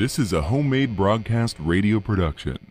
This is a homemade broadcast radio production.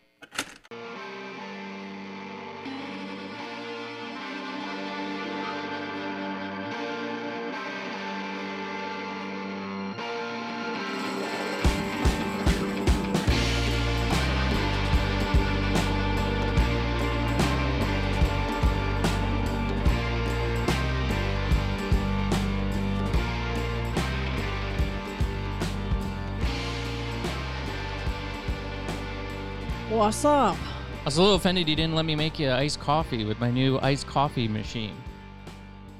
What's up? I was a little offended you didn't let me make you iced coffee with my new iced coffee machine. You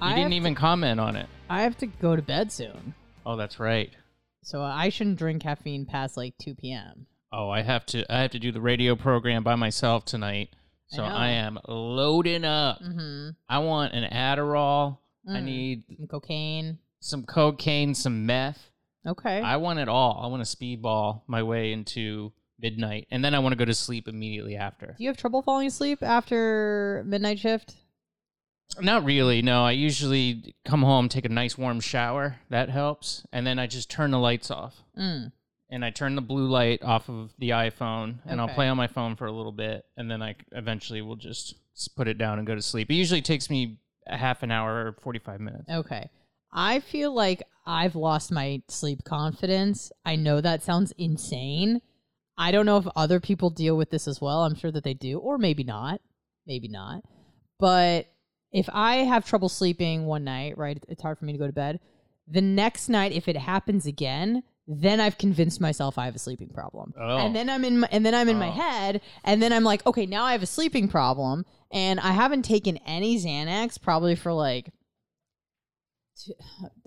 I didn't have even comment on it. I have to go to bed soon, Oh, that's right. so I shouldn't drink caffeine past like 2 p.m. Oh, I have to I have to do the radio program by myself tonight. I So know. I, am loading up. Mm-hmm. I want an Adderall. I Mm. need Some cocaine. some cocaine, some meth. Okay. I want it all. I want to speedball my way into midnight, and then I want to go to sleep immediately after. Do you have trouble falling asleep after midnight shift? Not really. No, I usually come home, take a nice warm shower. That helps, and then I just turn the lights off. Mm. and I turn the blue light off of the iPhone and I'll play on my phone for a little bit and then I eventually will just put it down and go to sleep. It usually takes me a half an hour or 45 minutes. Okay. I feel like I've lost my sleep confidence. I know that sounds insane. I don't know if other people deal with this as well. I'm sure that they do, or maybe not. Maybe not. But if I have trouble sleeping one night, right, it's hard for me to go to bed. The next night, if it happens again, then I've convinced myself I have a sleeping problem. Oh. And then I'm in my, and then I'm in my Oh. head and then I'm like, okay, now I have a sleeping problem and I haven't taken any Xanax probably for like t-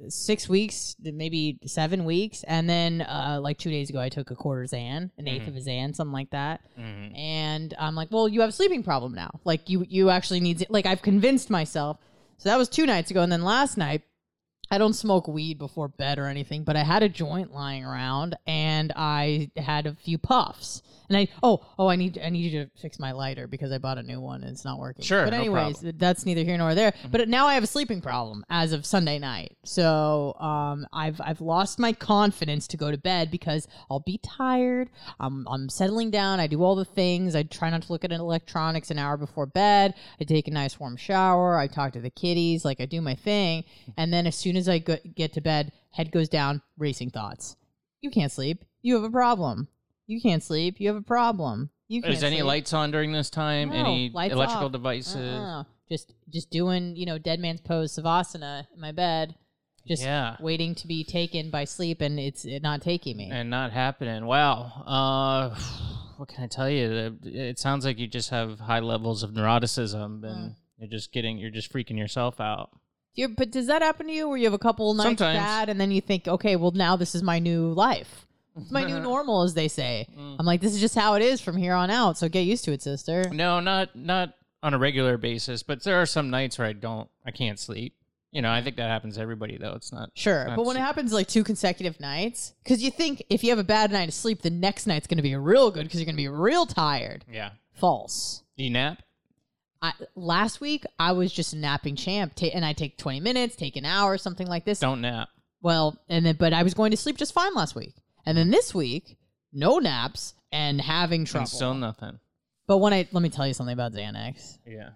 six weeks, maybe seven weeks, and then uh, like two days ago, I took a quarter Xan, an 8th of a Xan, something like that. Mhm. And I'm like, well, you have a sleeping problem now. Like you, you actually need like I've convinced myself. So that was two nights ago, and then last night. I don't smoke weed before bed or anything, but I had a joint lying around and I had a few puffs. And I oh oh I need I need you to fix my lighter because I bought a new one and it's not working. Sure, But no anyways, problem. that's neither here nor there. But now I have a sleeping problem as of Sunday night. So um I've I've lost my confidence to go to bed because I'll be tired. I'm I'm settling down. I do all the things. I try not to look at electronics an hour before bed. I take a nice warm shower. I talk to the kitties. Like I do my thing. And then as soon as I go, get to bed, head goes down, racing thoughts. You can't sleep. You have a problem. You can't sleep. You have a problem. You can't Is any sleep. lights on during this time? No, any lights electrical off. devices? Uh-uh. Just just doing, you know, dead man's pose savasana in my bed. Just Yeah. waiting to be taken by sleep and it's it not taking me. And not happening. Wow. Uh, what can I tell you? It sounds like you just have high levels of neuroticism and Mm. you're just getting, you're just freaking yourself out. You- but does that happen to you where you have a couple nights Sometimes. bad and then you think, okay, well now this is my new life. It's my new normal, as they say. Mm. I'm like, this is just how it is from here on out. So get used to it, sister. No, not not on a regular basis, but there are some nights where I don't, I can't sleep. You know, I think that happens to everybody though. It's not Sure, not but when it happens like two consecutive nights, because you think if you have a bad night of sleep, the next night's going to be real good because you're going to be real tired. yeah, False. Do you nap. I, last week I was just a napping champ, ta- and I take 20 minutes, take an hour, something like this. Don't nap. Well, and then but I was going to sleep just fine last week, and then this week, no naps and having trouble. And still nothing. but when I let me tell you something about Xanax, Yeah.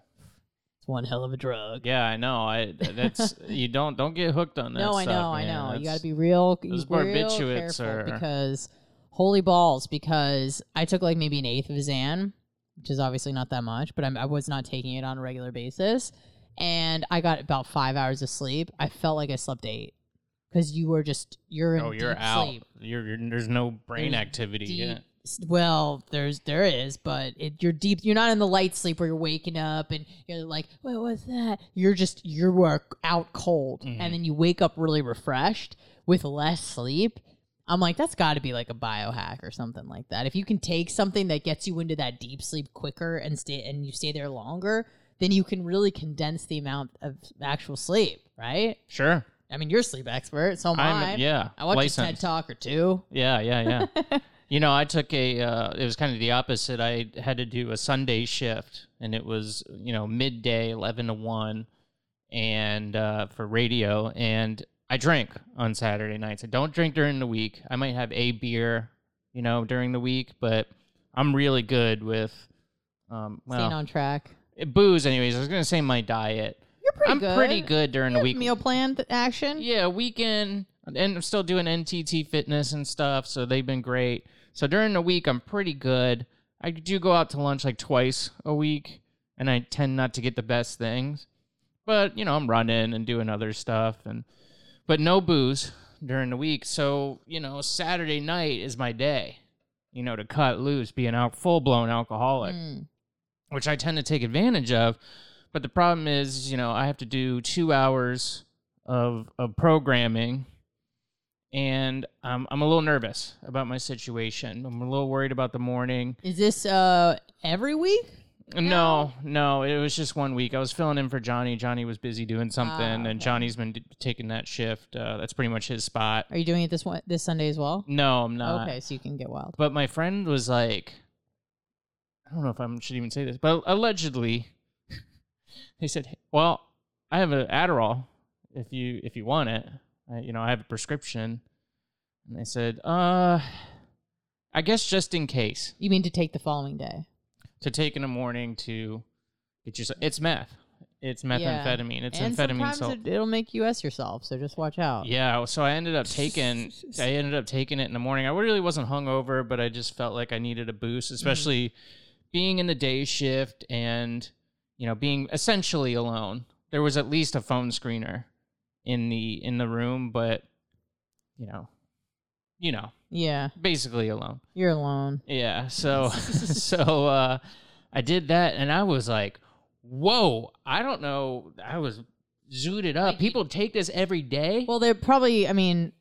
it's one hell of a drug. Yeah, I know. I that's you don't don't get hooked on that. no, I stuff, know, I man. know. You got to be real, those barbiturates are- because holy balls. Because I took like maybe an eighth of a Xan, which is obviously not that much, but I'm, I was not taking it on a regular basis, and I got about five hours of sleep. I felt like I slept eight because you were just you're in Oh, you're deep out. sleep. You're, you're there's no brain There's activity deep yet. Well, there's there is, but it, you're deep. You're not in the light sleep where you're waking up and you're like, "What was that?" You're just you were out cold, Mhm. and then you wake up really refreshed with less sleep. I'm like, that's got to be like a biohack or something like that. If you can take something that gets you into that deep sleep quicker and stay and you stay there longer, then you can really condense the amount of actual sleep, right? Sure. I mean, you're a sleep expert, so am I'm I. yeah. I watched a TED talk or two. Yeah, yeah, yeah. you know, I took a. Uh, it was kind of the opposite. I had to do a Sunday shift, and it was you know midday, eleven to one, and uh, for radio, and I drank on Saturday nights. I don't drink during the week. I might have a beer, you know, during the week, but I'm really good with um Staying well, on track. booze anyways. I was going to say my diet. Pretty I'm good. pretty good during the week. Meal plan th- action. Yeah, weekend, and I'm still doing NTT fitness and stuff, so they've been great. So during the week, I'm pretty good. I do go out to lunch like twice a week, and I tend not to get the best things. But you know, I'm running and doing other stuff, and but no booze during the week. So you know, Saturday night is my day. You know, to cut loose, be an al- full blown alcoholic Mm. which I tend to take advantage of. But the problem is, you know, I have to do two hours of of programming, and um, I'm a little nervous about my situation. I'm a little worried about the morning. Is this uh every week? No, no, it was just one week. I was filling in for Johnny. Johnny was busy doing something, Ah, okay. and Johnny's been d- taking that shift. Uh, that's pretty much his spot. Are you doing it this one this Sunday as well? No, I'm not. okay, so you can get wild. But my friend was like, I don't know if I should even say this, but allegedly, he said, "Well, I have an Adderall if you if you want it. I, you know, I have a prescription." And they said, "Uh, I guess just in case You mean to take the following day? to take in the morning to get your it's meth, it's Yeah. methamphetamine, it's and amphetamine sometimes salt." it, it'll make you s yourself, so just watch out. Yeah, so I ended up taking I ended up taking it in the morning. I really wasn't hungover, but I just felt like I needed a boost, especially being in the day shift and you know being essentially alone. There was at least a phone screener in the in the room, but you know, you know, Yeah, basically alone. you're alone. Yeah. So so uh I did that and I was like, whoa, I don't know. I was zooted up. Like- People take this every day. Well, they're probably. I mean,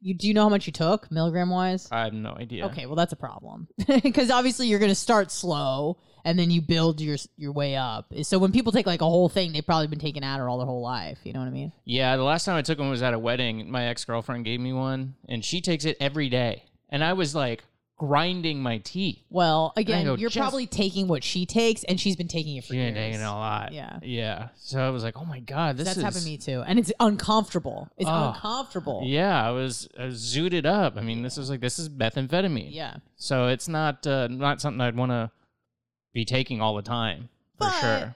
you do you know how much you took milligram wise? I have no idea. Okay, well that's a problem because obviously you're gonna start slow and then you build your your way up. So when people take like a whole thing, they've probably been taking Adderall their all their whole life. You know what I mean? Yeah, the last time I took one was at a wedding. My ex girlfriend gave me one, and she takes it every day. And I was like grinding my teeth. Well, again, go, you're probably taking what she takes, and she's been taking it for She years. taking it a lot. Yeah. yeah. So I was like, oh my god, this That's is. happened to me too, and it's uncomfortable. It's Oh. uncomfortable. Yeah, I was, I was zooted up. I mean, this is like this is methamphetamine. Yeah. So it's not uh, not something I'd want to be taking all the time for But- sure.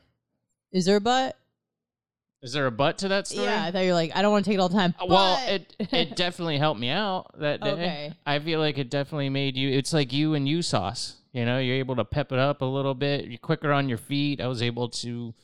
Is there a but? Is there a but to that story? Yeah, I thought you were like, I don't want to take it all the time. Uh, Well, but- it it definitely helped me out that day. Okay. I feel like it definitely made you. It's like you and you sauce. You know, you're able to pep it up a little bit. You're quicker on your feet. I was able to,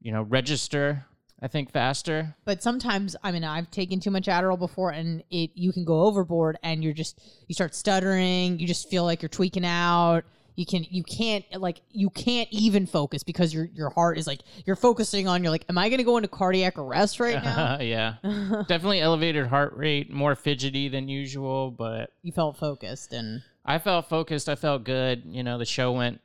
you know, register. I think faster. but sometimes I mean I've taken too much Adderall before and it you can go overboard and you're just you start stuttering, you just feel like you're tweaking out. You can you can't like you can't even focus because your your heart is like you're focusing on you're like am I going to go into cardiac arrest right now? yeah, definitely elevated heart rate, more fidgety than usual, but you felt focused and I felt focused. I felt good. You know, the show went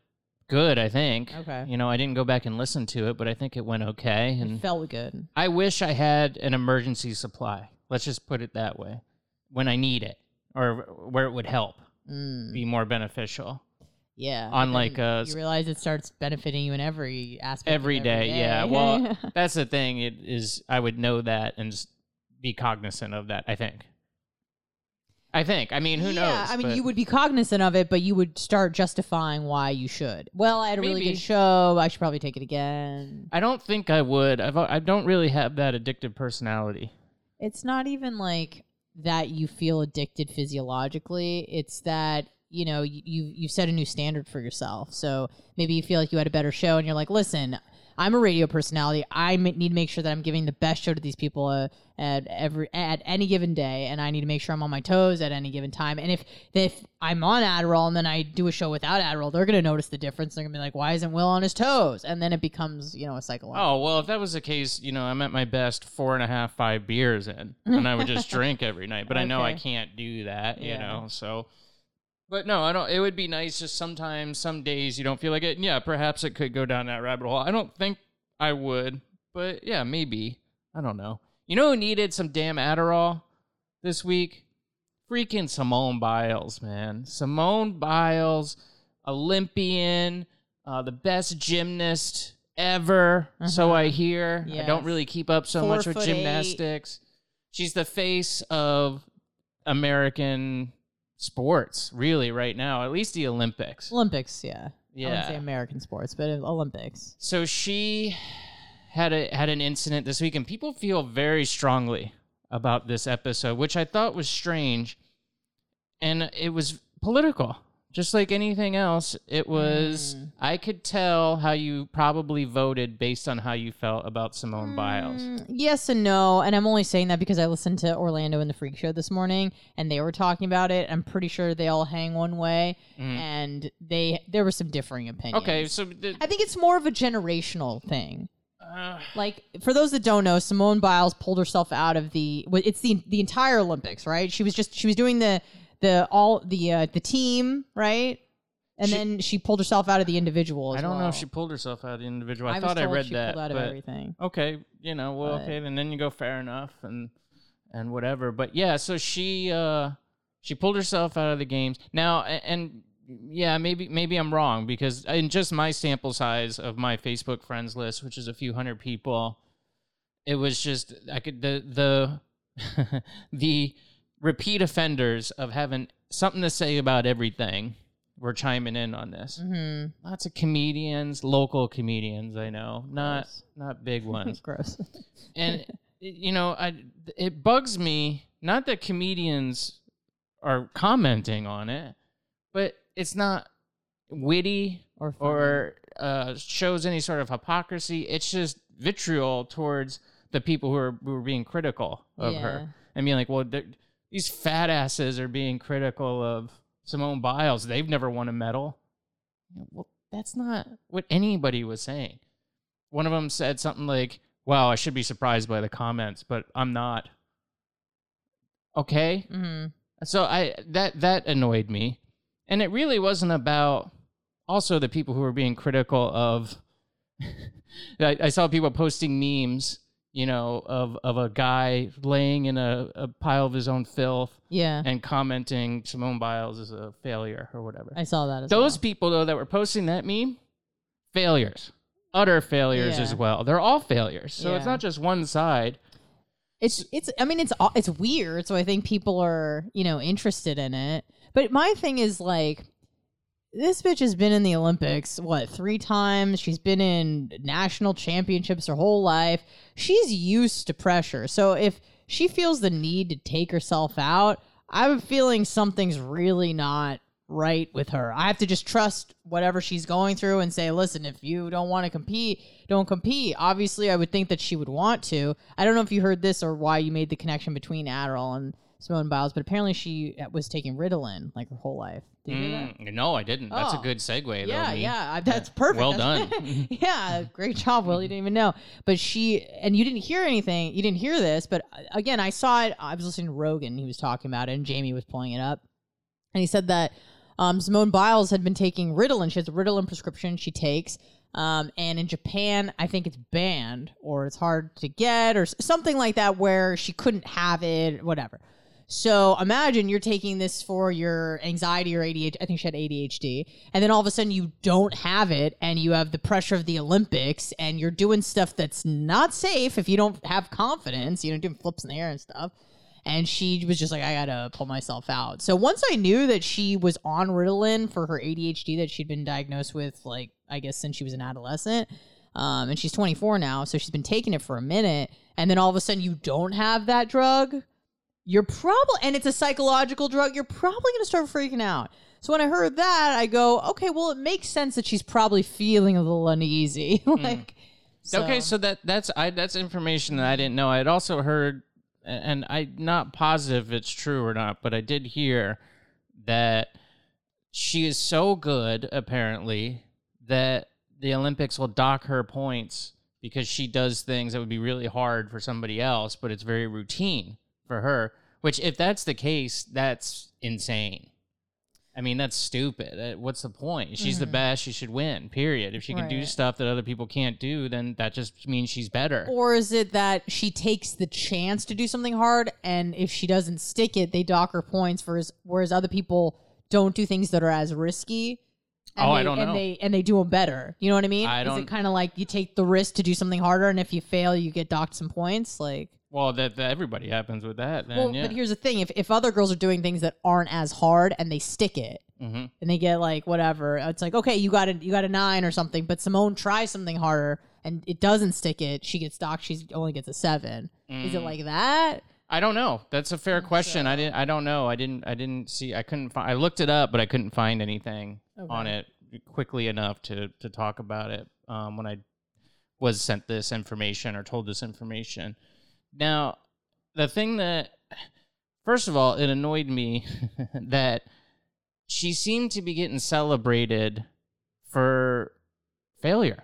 good. I think. Okay. You know, I didn't go back and listen to it, but I think it went okay. And felt good. I wish I had an emergency supply. Let's just put it that way. When I need it or where it would help, Mm, be more beneficial. Yeah. On but like, then uh, you realize it starts benefiting you in every aspect of Every day, yeah. Well, that's the thing. It is I would know that and just be cognizant of that, I think. I think. I mean, who knows? yeah, knows? I mean, but- you would be cognizant of it, but you would start justifying why you should. Well, I had a really good show. I should probably take it again. I don't think I would. I've, I don't really have that addictive personality. It's not even like that you feel addicted physiologically. It's that you know you you you've set a new standard for yourself. So maybe you feel like you had a better show, and you're like, listen. I'm a radio personality. I m- need to make sure that I'm giving the best show to these people uh, at every at any given day, and I need to make sure I'm on my toes at any given time. And if if I'm on Adderall and then I do a show without Adderall, they're gonna notice the difference. They're gonna be like, "Why isn't Will on his toes?" And then it becomes you know a cycle. Oh well, if that was the case, you know, I'm at my best four and a half, five beers in, and I would just drink every night. But I know I can't do that, you Yeah. know. So, but no, I don't. It would be nice just sometimes, some days you don't feel like it. And yeah, perhaps it could go down that rabbit hole. I don't think I would, but yeah, maybe. I don't know. You know who needed some damn Adderall this week? Freaking Simone Biles, man. Simone Biles, Olympian, uh, the best gymnast ever. So Uh-huh. I hear. I don't really keep up so Four much with foot eight. gymnastics. She's the face of American sports really right now, at least the Olympics. Olympics, yeah. I wouldn't Yeah. say American sports, but Olympics. So she had a had an incident this week, and people feel very strongly about this episode, which I thought was strange, and it was political. Just like anything else, it was. I could tell how you probably voted based on how you felt about Simone Biles. Mm, yes and no, and I'm only saying that because I listened to Orlando and the Freak Show this morning, and they were talking about it. I'm pretty sure they all hang one way, and they there were some differing opinions. Okay, so the, I think it's more of a generational thing. uh, Like for those that don't know, Simone Biles pulled herself out of the. It's the the entire Olympics, right? She was just she was doing the the all the uh, the team, right? And She- then she pulled herself out of the individual. As I don't know well. if she pulled herself out of the individual. I, was thought I told read she that. pulled out of but- everything. okay, you know, well, But- okay, and then you go fair enough and and whatever. But yeah, so she uh she pulled herself out of the games. Now a- and yeah, maybe maybe I'm wrong because in just my sample size of my Facebook friends list, which is a few hundred people, it was just I could the the the repeat offenders of having something to say about everything were chiming in on this hmm lots of comedians, local comedians I know, not Gross. not big ones. Gross. and you know, I it bugs me not that comedians are commenting on it, but it's not witty Or funny. or uh, shows any sort of hypocrisy. It's just vitriol towards the people who are who are being critical of Yeah. her and being like, well, these fat asses are being critical of Simone Biles. They've never won a medal. Well, that's not what anybody was saying. One of them said something like, "Wow, I should be surprised by the comments, but I'm not." Okay, hmm so I that that annoyed me, and it really wasn't about also the people who were being critical of. I, I saw people posting memes, you know, of of a guy laying in a, a pile of his own filth Yeah. and commenting Simone Biles is a failure or whatever. I saw that as Those well. people though that were posting that meme, failures, utter failures Yeah. as well. They're all failures. So it's Yeah. not just one side. It's it's I mean it's it's weird, so I think people are, you know, interested in it. But my thing is like this bitch has been in the Olympics what, 3 times. She's been in national championships her whole life. She's used to pressure. So if she feels the need to take herself out, I'm feeling something's really not right with her. I have to just trust whatever she's going through and say, listen, if you don't want to compete, don't compete. Obviously, I would think that she would want to. I don't know if you heard this or why you made the connection between Adderall and Simone Biles, but apparently she was taking Ritalin like her whole life. Did you hear that? Mm, no, I didn't. That's a Oh. good segue. Yeah, me. yeah, I- that's perfect. Well That's- done. yeah, great job, Will. You didn't even know, but she and you didn't hear anything. You didn't hear this, but uh, again, I saw it. I was listening to Rogan. He was talking about it, and Jamie was pulling it up, and he said that um, Simone Biles had been taking Ritalin. She has a Ritalin prescription she takes. Um, and in Japan, I think it's banned or it's hard to get or something like that where she couldn't have it, whatever. So imagine you're taking this for your anxiety or ADHD. I think she had ADHD. And then all of a sudden you don't have it and you have the pressure of the Olympics and you're doing stuff that's not safe if you don't have confidence, you know, doing flips in the air and stuff. And she was just like, I gotta pull myself out. So once I knew that she was on Ritalin for her ADHD that she'd been diagnosed with, like, I guess since she was an adolescent, um, and she's 24 now, so she's been taking it for a minute. And then all of a sudden you don't have that drug you're probably and it's a psychological drug you're probably going to start freaking out. So when i heard that i go okay well it makes sense that she's probably feeling a little uneasy. Hmm. Like Okay, so that that's I that's information that I didn't know. I had also heard, and I'm not positive it's true or not, but I did hear that she is so good apparently that the Olympics will dock her points because she does things that would be really hard for somebody else, but it's very routine for her. Which, if that's the case, that's insane. I mean, that's stupid. Uh, What's the point? She's the best. She should win. Period. If she can do stuff that other people can't do, then that just means she's better. or is it that she takes the chance to do something hard and if she doesn't stick it they dock her points for whereas other people don't do things that are as risky and Oh, they, I don't and know. they and they do them better you know what i mean I is don't- it kind of like you take the risk to do something harder and if you fail you get docked some points like Well, that, that everybody happens with that. Then, well, yeah. but here's the thing: if if other girls are doing things that aren't as hard and they stick it, Mhm. and they get like whatever, it's like okay, you got a you got a nine or something. But Simone tries something harder and it doesn't stick it. She gets docked. She only gets a seven. Is it Mm. like that? I don't know. That's a fair question. I didn't. I don't know. I didn't. I didn't see. I couldn't. Find, I looked it up, but I couldn't find anything on it quickly enough to to talk about it um, when I was sent this information or told this information. Now, the thing that first of all, it annoyed me that she seemed to be getting celebrated for failure,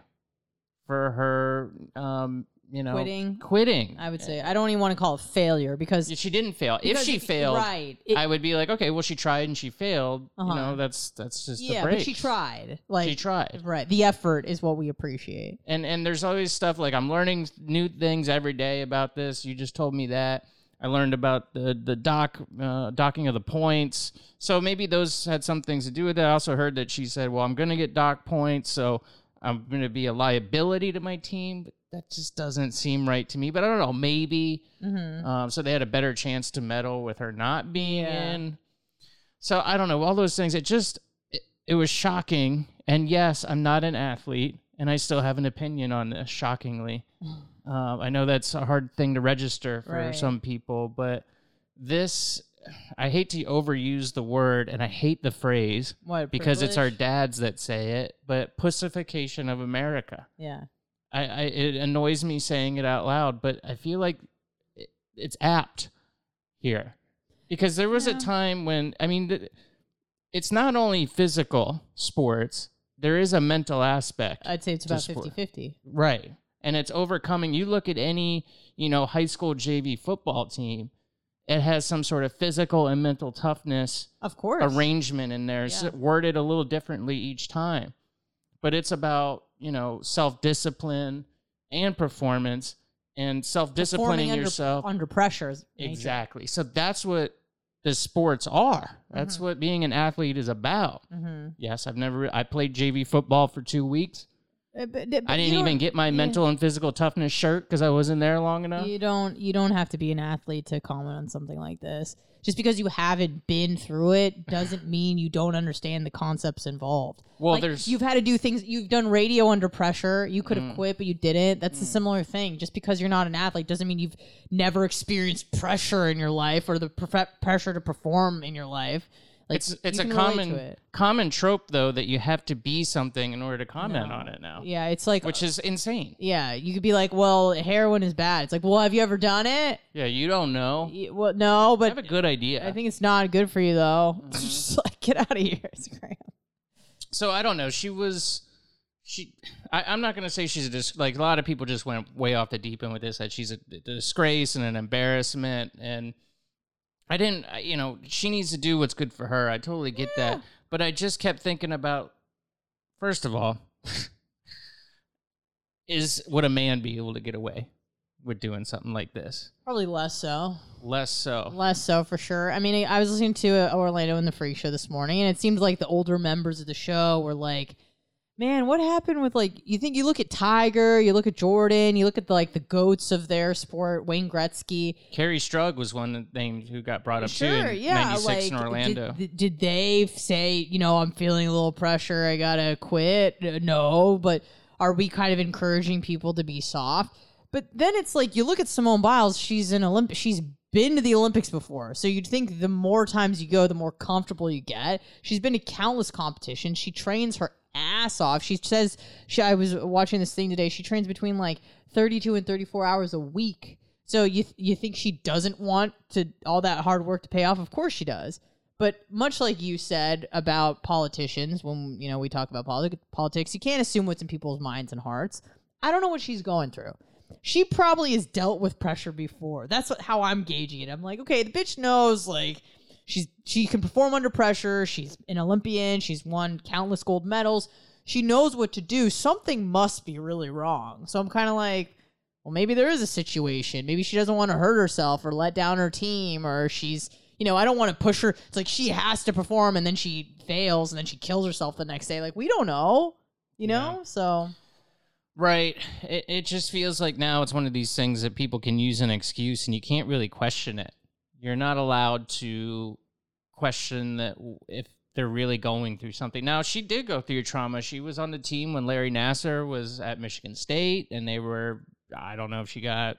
for her, um, you know, Quitting? Quitting. I would say I don't even want to call it failure because She didn't fail. If she failed, right? It, I would be like, okay, well, she tried and she failed. Uh-huh. You know, that's that's just yeah, but she tried. Like she tried. right. The effort is what we appreciate. And and there's always stuff like I'm learning new things every day about this. You just told me that. I learned about the the dock uh, docking of the points. So maybe those had some things to do with it. I also heard that she said, "Well, I'm going to get dock points, so I'm going to be a liability to my team." But that just doesn't seem right to me. But I don't know. Maybe Mm-hmm. um, so they had a better chance to medal with her not being Yeah. in. So I don't know all those things. It just it, it was shocking. And yes, I'm not an athlete, and I still have an opinion on this. Shockingly, um, I know that's a hard thing to register for Right. some people, but this. I hate to overuse the word and I hate the phrase What because it's our dads that say it, but pussification of America. yeah. I, I it annoys me saying it out loud, but I feel like it, it's apt here because there was Yeah. a time when I mean, th- it's not only physical sports; there is a mental aspect, I'd say it's about sport. 50-50. right? And it's overcoming. You look at any you know high school JV football team; it has some sort of physical and mental toughness Of course. arrangement in there, Yeah. worded a little differently each time. But it's about, you know, self discipline and performance and self disciplining yourself. under pressure. exactly. So that's what the sports are. That's Mm-hmm. what being an athlete is about. Mhm. Yes, I've never, I played JV football for two weeks. Uh, but- but I didn't even get my yeah. mental and physical toughness shirt because I wasn't there long enough. You don't you don't have to be an athlete to comment on something like this. Just because you haven't been through it doesn't mean you don't understand the concepts involved. Well, Like, there's- you've had to do things. You've done radio under pressure. You could have Mm. quit, but you didn't. That's a similar thing. Just because you're not an athlete doesn't mean you've never experienced pressure in your life or the prof- pressure to perform in your life. Like it's it's a to common it. common trope though that you have to be something in order to comment No. on it now, Yeah, it's like which is insane. yeah. You could be like, well, heroin is bad. It's like, well, have you ever done it? Yeah, you don't know. Y- Well, no, but I have a good idea. I think it's not good for you though. Mm-hmm. Just like get out of here. Great. so I don't know. She was, she. I, I'm not gonna say she's a dis- like a lot of people just went way off the deep end with this that she's a, a disgrace and an embarrassment and I didn't. You know, she needs to do what's good for her. I totally get that, but I just kept thinking about. First of all, is would a man be able to get away with doing something like this? Probably less so. Less so. Less so for sure. I mean, I was listening to uh, Orlando in the Freak Show this morning, and it seemed like the older members of the show were like, "Man, what happened with like? You think you look at Tiger, you look at Jordan, you look at the, like the goats of their sport, Wayne Gretzky. Kerri Strug was one name who got brought up too Sure, in yeah. '96 Like, in Orlando. Did, did they say, you know, I'm feeling a little pressure, I gotta quit? Uh, No, but are we kind of encouraging people to be soft? But then it's like you look at Simone Biles; she's an Olympic. She's been to the Olympics before, so you'd think the more times you go, the more comfortable you get. She's been to countless competitions. She trains her ass off. She says she. I was watching this thing today. She trains between like 32 and 34 hours a week. So you th- you think she doesn't want to all that hard work to pay off? Of course she does. But much like you said about politicians, when you know we talk about politi- politics, you can't assume what's in people's minds and hearts. I don't know what she's going through. She probably has dealt with pressure before. That's what, how I'm gauging it. I'm like, okay, the bitch knows like she's she can perform under pressure. She's an Olympian. She's won countless gold medals. She knows what to do. Something must be really wrong. So I'm kind of like, well, maybe there is a situation. Maybe she doesn't want to hurt herself or let down her team, or she's, you know, I don't want to push her. It's like she has to perform and then she fails and then she kills herself the next day. Like, we don't know, you know? So, Right. It, it just feels like now it's one of these things that people can use an excuse and you can't really question it. You're not allowed to question that if they're really going through something. Now, she did go through trauma. She was on the team when Larry Nassar was at Michigan State and they were, I don't know if she got,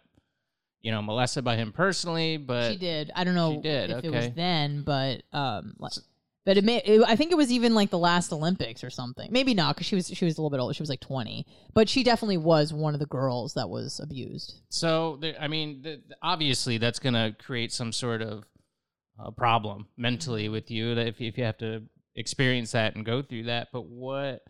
you know, molested by him personally, but she did. I don't know She did, if it was okay. then, but um, but it may. It, I think it was even like the last Olympics or something. Maybe not because she was she was a little bit older. She was like twenty, but she definitely was one of the girls that was abused. So, there, I mean, th- obviously, that's going to create some sort of uh, problem mentally Mm-hmm. with you that if, if you have to experience that and go through that. But what?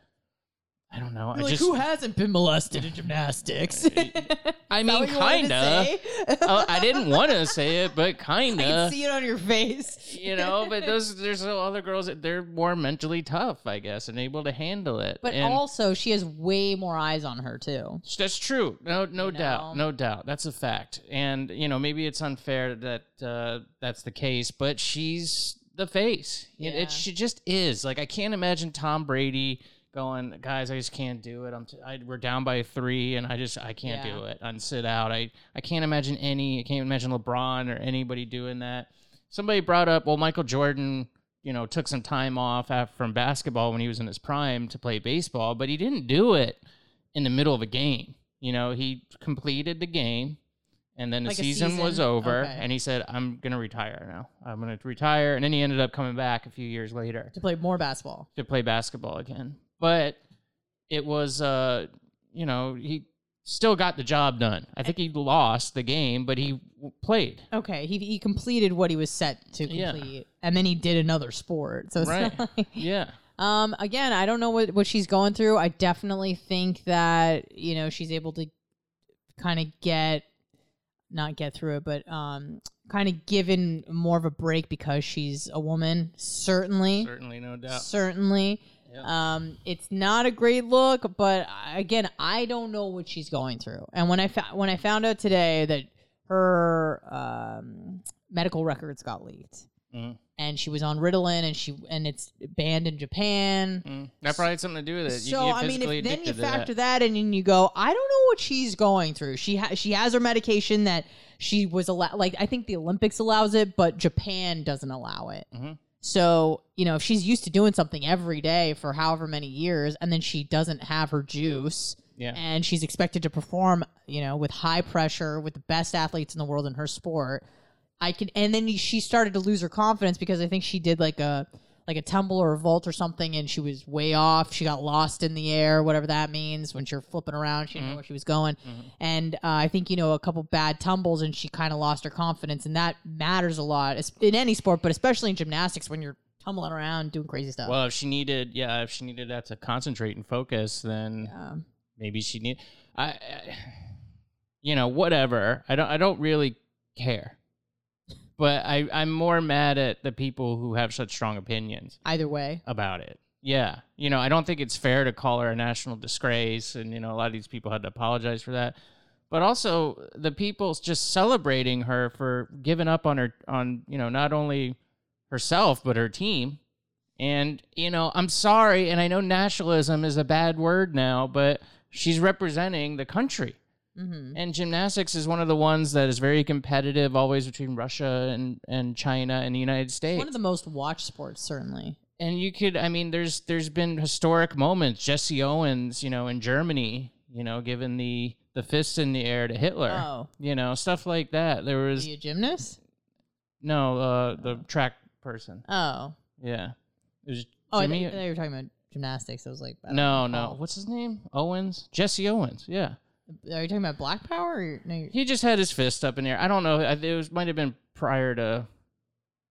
I don't know. I like just, who hasn't been molested in gymnastics? I mean, what you wanted to kinda. uh, I didn't want to say it, but I can kinda. see it on your face. You know, but those there's other girls that they're more mentally tough, I guess, and able to handle it. But and also, she has way more eyes on her too. That's true. No, no You doubt. know? No doubt. That's a fact. And you know, maybe it's unfair that uh, that's the case, but she's the face. It, it she just is. Like I can't imagine Tom Brady going, guys, I just can't do it. I'm t- I, we're down by three, and I just I can't Yeah. do it. And sit out. I I can't imagine any. I can't imagine LeBron or anybody doing that. Somebody brought up, well, Michael Jordan. You know, took some time off from basketball when he was in his prime to play baseball, but he didn't do it in the middle of a game. You know, he completed the game and then the Like a season, was over Okay. and he said, I'm going to retire now. I'm going to retire. And then he ended up coming back a few years later To play more basketball. to play basketball again. But it was, uh, you know, he still got the job done. I think he lost the game, but he w- played. Okay, he he completed what he was set to Yeah. complete, and then he did another sport. So it's Right. not like, Yeah. um, again, I don't know what what she's going through. I definitely think that you know she's able to kind of get not get through it, but um, kind of given more of a break because she's a woman. Certainly, Certainly, no doubt. certainly. Yeah. Um, it's not a great look, but again, I don't know what she's going through. And when I fa- when I found out today that her um, medical records got leaked, Mhm. and she was on Ritalin, and she and it's banned in Japan. Mm. That probably had something to do with it. You So I mean, if then you to that. factor that. in and you go, I don't know what she's going through. She ha- she has her medication that she was allowed. Like I think the Olympics allows it, but Japan doesn't allow it. Mhm. So you know, if she's used to doing something every day for however many years, and then she doesn't have her juice, Yeah. and she's expected to perform, you know, with high pressure with the best athletes in the world in her sport. I can, and then she started to lose her confidence because I think she did like a like a tumble or a vault or something, and she was way off. She got lost in the air, whatever that means. When you're flipping around, she didn't know where she was going, and uh, I think you know a couple bad tumbles, and she kind of lost her confidence, and that matters a lot in any sport, but especially in gymnastics when you're tumbling around doing crazy stuff. Well, if she needed, yeah, if she needed that to concentrate and focus, then Um, maybe she need. I, I, you know, whatever. I don't. I don't really care. But I, I'm more mad at the people who have such strong opinions either way, about it. Yeah, you know, I don't think it's fair to call her a national disgrace, and you know, a lot of these people had to apologize for that. But also, the people just celebrating her for giving up on her, on you know, not only herself but her team. And you know, I'm sorry, and I know nationalism is a bad word now, but she's representing the country. Hmm And gymnastics is one of the ones that is very competitive, always between Russia and, and China and the United States one of the most watched sports, certainly. and you could i mean there's there's been historic moments jesse owens you know in germany you know giving the the fists in the air to hitler Oh. you know stuff like that there was Are you a gymnast? no uh the track person Oh. yeah it was Oh, I, Jimmy, I thought you were talking about gymnastics. I was like, I no recall. no what's his name owens jesse owens yeah Are you talking about Black Power? Or no, you're- he just had his fist up in the air i don't know I- it was might have been prior to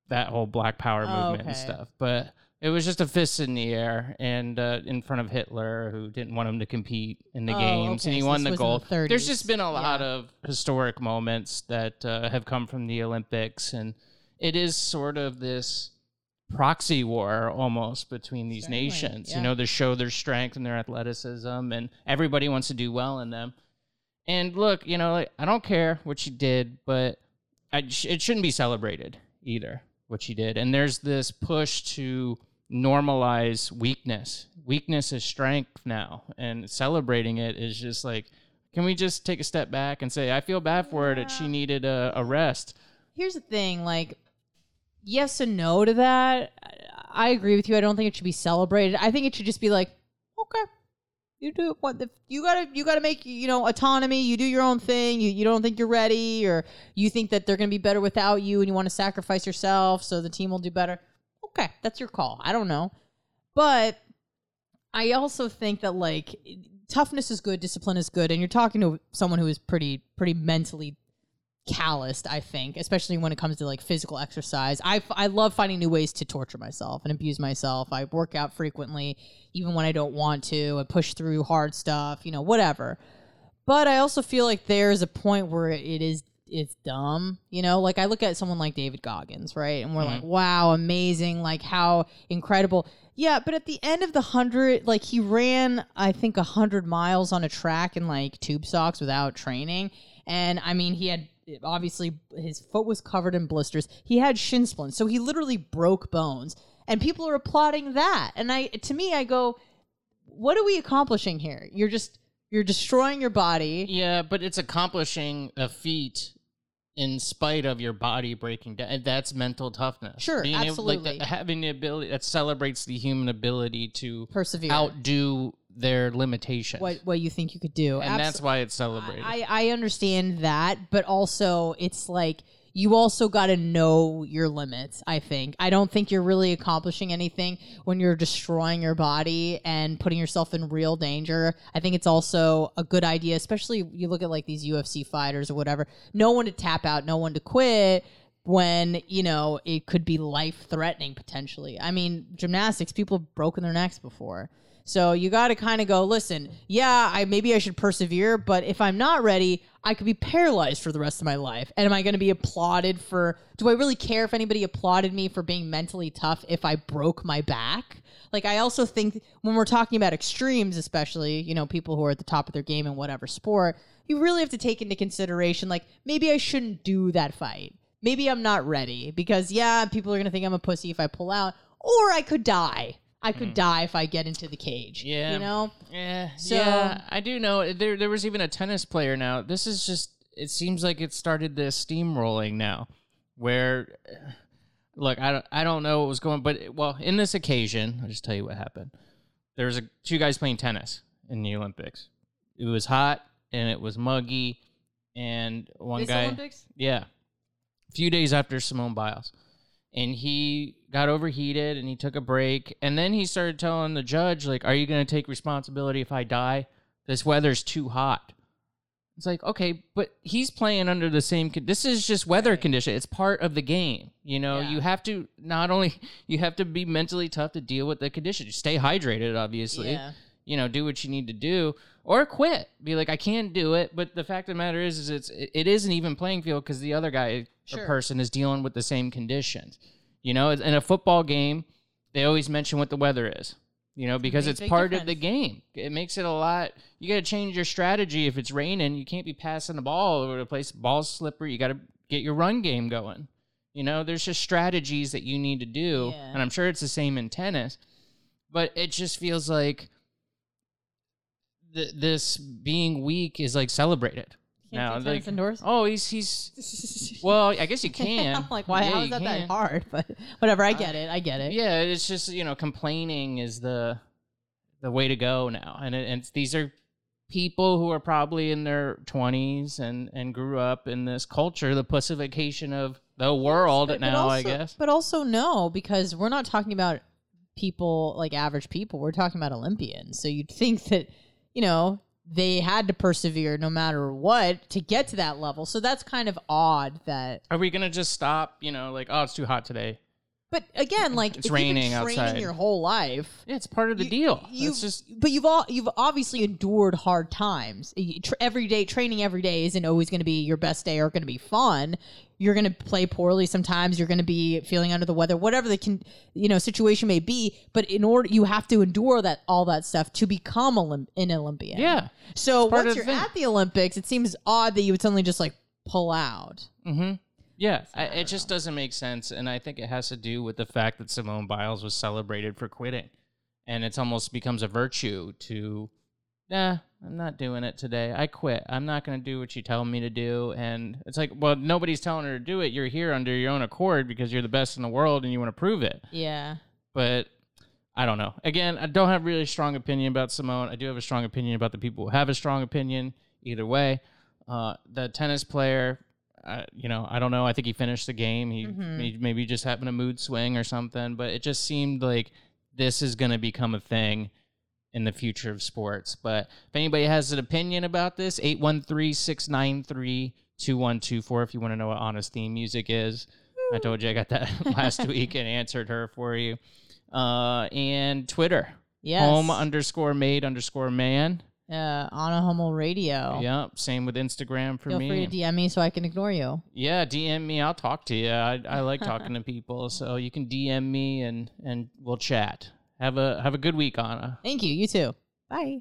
that whole black power Oh, movement and okay. stuff but it was just a fist in the air and uh, in front of Hitler, who didn't want him to compete in the Oh, games, okay, and he so won this the was in the gold. There's just been a lot of historic moments that uh, have come from the Olympics, and it is sort of this proxy war almost between these Certainly, nations. yeah. You know, to show their strength and their athleticism, and everybody wants to do well in them. And look, you know, like, I don't care what she did, but I, sh- it shouldn't be celebrated either what she did. And there's this push to normalize weakness. Weakness is strength now, and celebrating it is just like, can we just take a step back and say, I feel bad for her that she needed a, a rest. Here's the thing, like, yes and no to that. I agree with you. I don't think it should be celebrated. I think it should just be like, okay, you do what the you gotta you gotta make you know autonomy. You do your own thing. You you don't think you're ready, or you think that they're gonna be better without you, and you want to sacrifice yourself so the team will do better. Okay, that's your call. I don't know, but I also think that like toughness is good, discipline is good, and you're talking to someone who is pretty pretty mentally calloused i think especially when it comes to like physical exercise. I, I love finding new ways to torture myself and abuse myself. I work out frequently even when i don't want to and push through hard stuff you know whatever. But i also feel like there's a point where it is it's dumb you know? Like i look at someone like david goggins right? And we're like mm-hmm. wow amazing like how incredible. Yeah but at the end of the hundred like he ran i think a hundred miles on a track in like tube socks without training. And i mean he had obviously his foot was covered in blisters. He had shin splints. So he literally broke bones. And people are applauding that. And i to me i go what are we accomplishing here? You're just you're destroying your body. Yeah, but it's accomplishing a feat in spite of your body breaking down. That's mental toughness. Sure, Being able- absolutely. like, the- having the ability that celebrates the human ability to persevere outdo their limitations. what what you think you could do and Abso- that's why it's celebrated. I, I understand that, but also it's like you also got to know your limits. I think I don't think you're really accomplishing anything when you're destroying your body and putting yourself in real danger. I think it's also a good idea, especially you look at like these UFC fighters or whatever. No one to tap out, no one to quit when you know it could be life threatening potentially. I mean, gymnastics people have broken their necks before. So you got to kind of go, listen, yeah, I maybe I should persevere, but if I'm not ready, I could be paralyzed for the rest of my life. And am I going to be applauded for do I really care if anybody applauded me for being mentally tough if I broke my back? Like I also think when we're talking about extremes, especially, you know, people who are at the top of their game in whatever sport, you really have to take into consideration like maybe I shouldn't do that fight. Maybe I'm not ready because yeah, people are going to think I'm a pussy if I pull out or I could die. I could mm. die if I get into the cage. Yeah. You know? Yeah, So- yeah, I do know. There, there was even a tennis player. Now, this is just. It seems like it started this steamrolling now, where, uh, look, I don't, I don't know what was going, but well, in this occasion, I'll just tell you what happened. There was a two guys playing tennis in the Olympics. It was hot and it was muggy, and one This guy, Olympics? yeah, a few days after Simone Biles. And he got overheated and he took a break. And then he started telling the judge, like, are you going to take responsibility if I die? This weather's too hot. It's like, okay, but he's playing under the same. Con- this is just weather condition. It's part of the game. You know, Yeah. you have to not only you have to be mentally tough to deal with the condition. you Stay hydrated, obviously Yeah. you know, do what you need to do or quit. Be like, I can't do it. But the fact of the matter is, is it's it, is an even playing field because the other guy Sure. or person is dealing with the same conditions. You know, in a football game, they always mention what the weather is. You know, because it's part of the game. It makes it a lot. You got to change your strategy if it's raining. You can't be passing the ball all over the place. Ball's slippery. You got to get your run game going. You know, there's just strategies that you need to do, Yeah. and I'm sure it's the same in tennis. But it just feels like th- this being weak is like celebrated Can't now. like, indoors? oh, he's he's well, I guess you can. I'm like, why? Yeah, how is that can. that hard? But whatever, I uh, get it. I get it. Yeah, it's just you know complaining is the the way to go now, and it, and these are people who are probably in their 20s and and grew up in this culture, the pussification of the world But- but now, I guess. But also no, because we're not talking about people like average people. We're talking about Olympians. So you'd think that, you know, they had to persevere no matter what to get to that level. So that's kind of odd that Are we gonna just stop? You know, like oh, it's too hot today. But again, like It's if raining you've been training outside. your whole life. Yeah, it's part of the you- deal. You've, it's just but you've all you've obviously endured hard times. Every day training every day isn't always going to be your best day or going to be fun. You're going to play poorly sometimes. You're going to be feeling under the weather, whatever the can, you know situation may be. But in order, you have to endure that all that stuff to become Olymp- an Olympian. yeah. So once you're the at the Olympics, it seems odd that you would suddenly just like pull out. Mm-hmm. Yeah, I, it just doesn't make sense, and I think it has to do with the fact that Simone Biles was celebrated for quitting, and it's almost becomes a virtue to, nah, I'm not doing it today. I quit. I'm not going to do what you tell me to do, and it's like, well, nobody's telling her to do it. You're here under your own accord because you're the best in the world and you want to prove it. Yeah. But I don't know. Again, I don't have really strong opinion about Simone. I do have a strong opinion about the people who have a strong opinion. Either way, uh, the tennis player uh, you know, I don't know. I think he finished the game. He, Mhm. he maybe just having a mood swing or something, but it just seemed like this is going to become a thing in the future of sports. But if anybody has an opinion about this, 813 693 2124 if you want to know what honest theme music is. I told you I got that last week and answered her for you. Uh, and Twitter, Yes. home underscore made underscore man. Uh, on a homo radio. Yep. Same with Instagram for Feel me. free to DM me so I can ignore you. Yeah, DM me. I'll talk to you. I, I like talking to people, so you can DM me and and we'll chat. Have a have a good week, Anna. Thank you. You too. Bye.